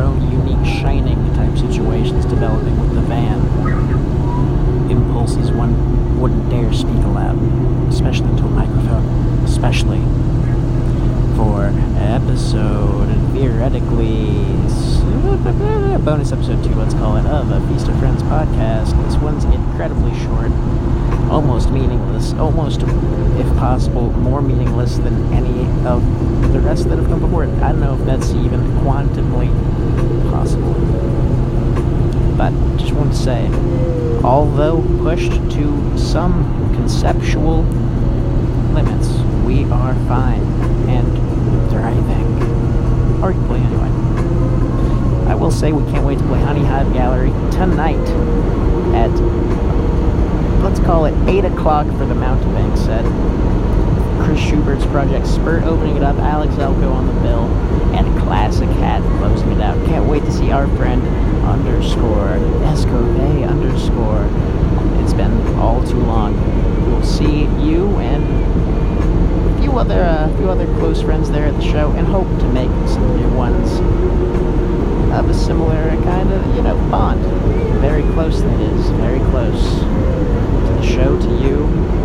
own unique shining type situations developing with the van. Impulses one wouldn't dare speak aloud, especially into a microphone, especially for episode theoretically bonus episode two, let's call it, of a Feast of Friends podcast. This one's incredibly short, almost meaningless, almost, if possible, more meaningless than any of the rest that have come before it. I don't know if that's even quantumly possible. But just want to say, although pushed to some conceptual limits, we are fine and thriving. Arguably, anyway. I will say we can't wait to play Honey Hive Gallery tonight at, let's call it 8 o'clock for the Mountebank set. Schubert's project Spurt opening it up, Alex Elko on the bill, and Classic Hat closing it out. Can't wait to see our friend underscore Escove underscore. It's been all too long. We'll see you and a few other uh, few other close friends there at the show, and hope to make some new ones of a similar kind of you know bond. Very close, that is, very close to the show, to you.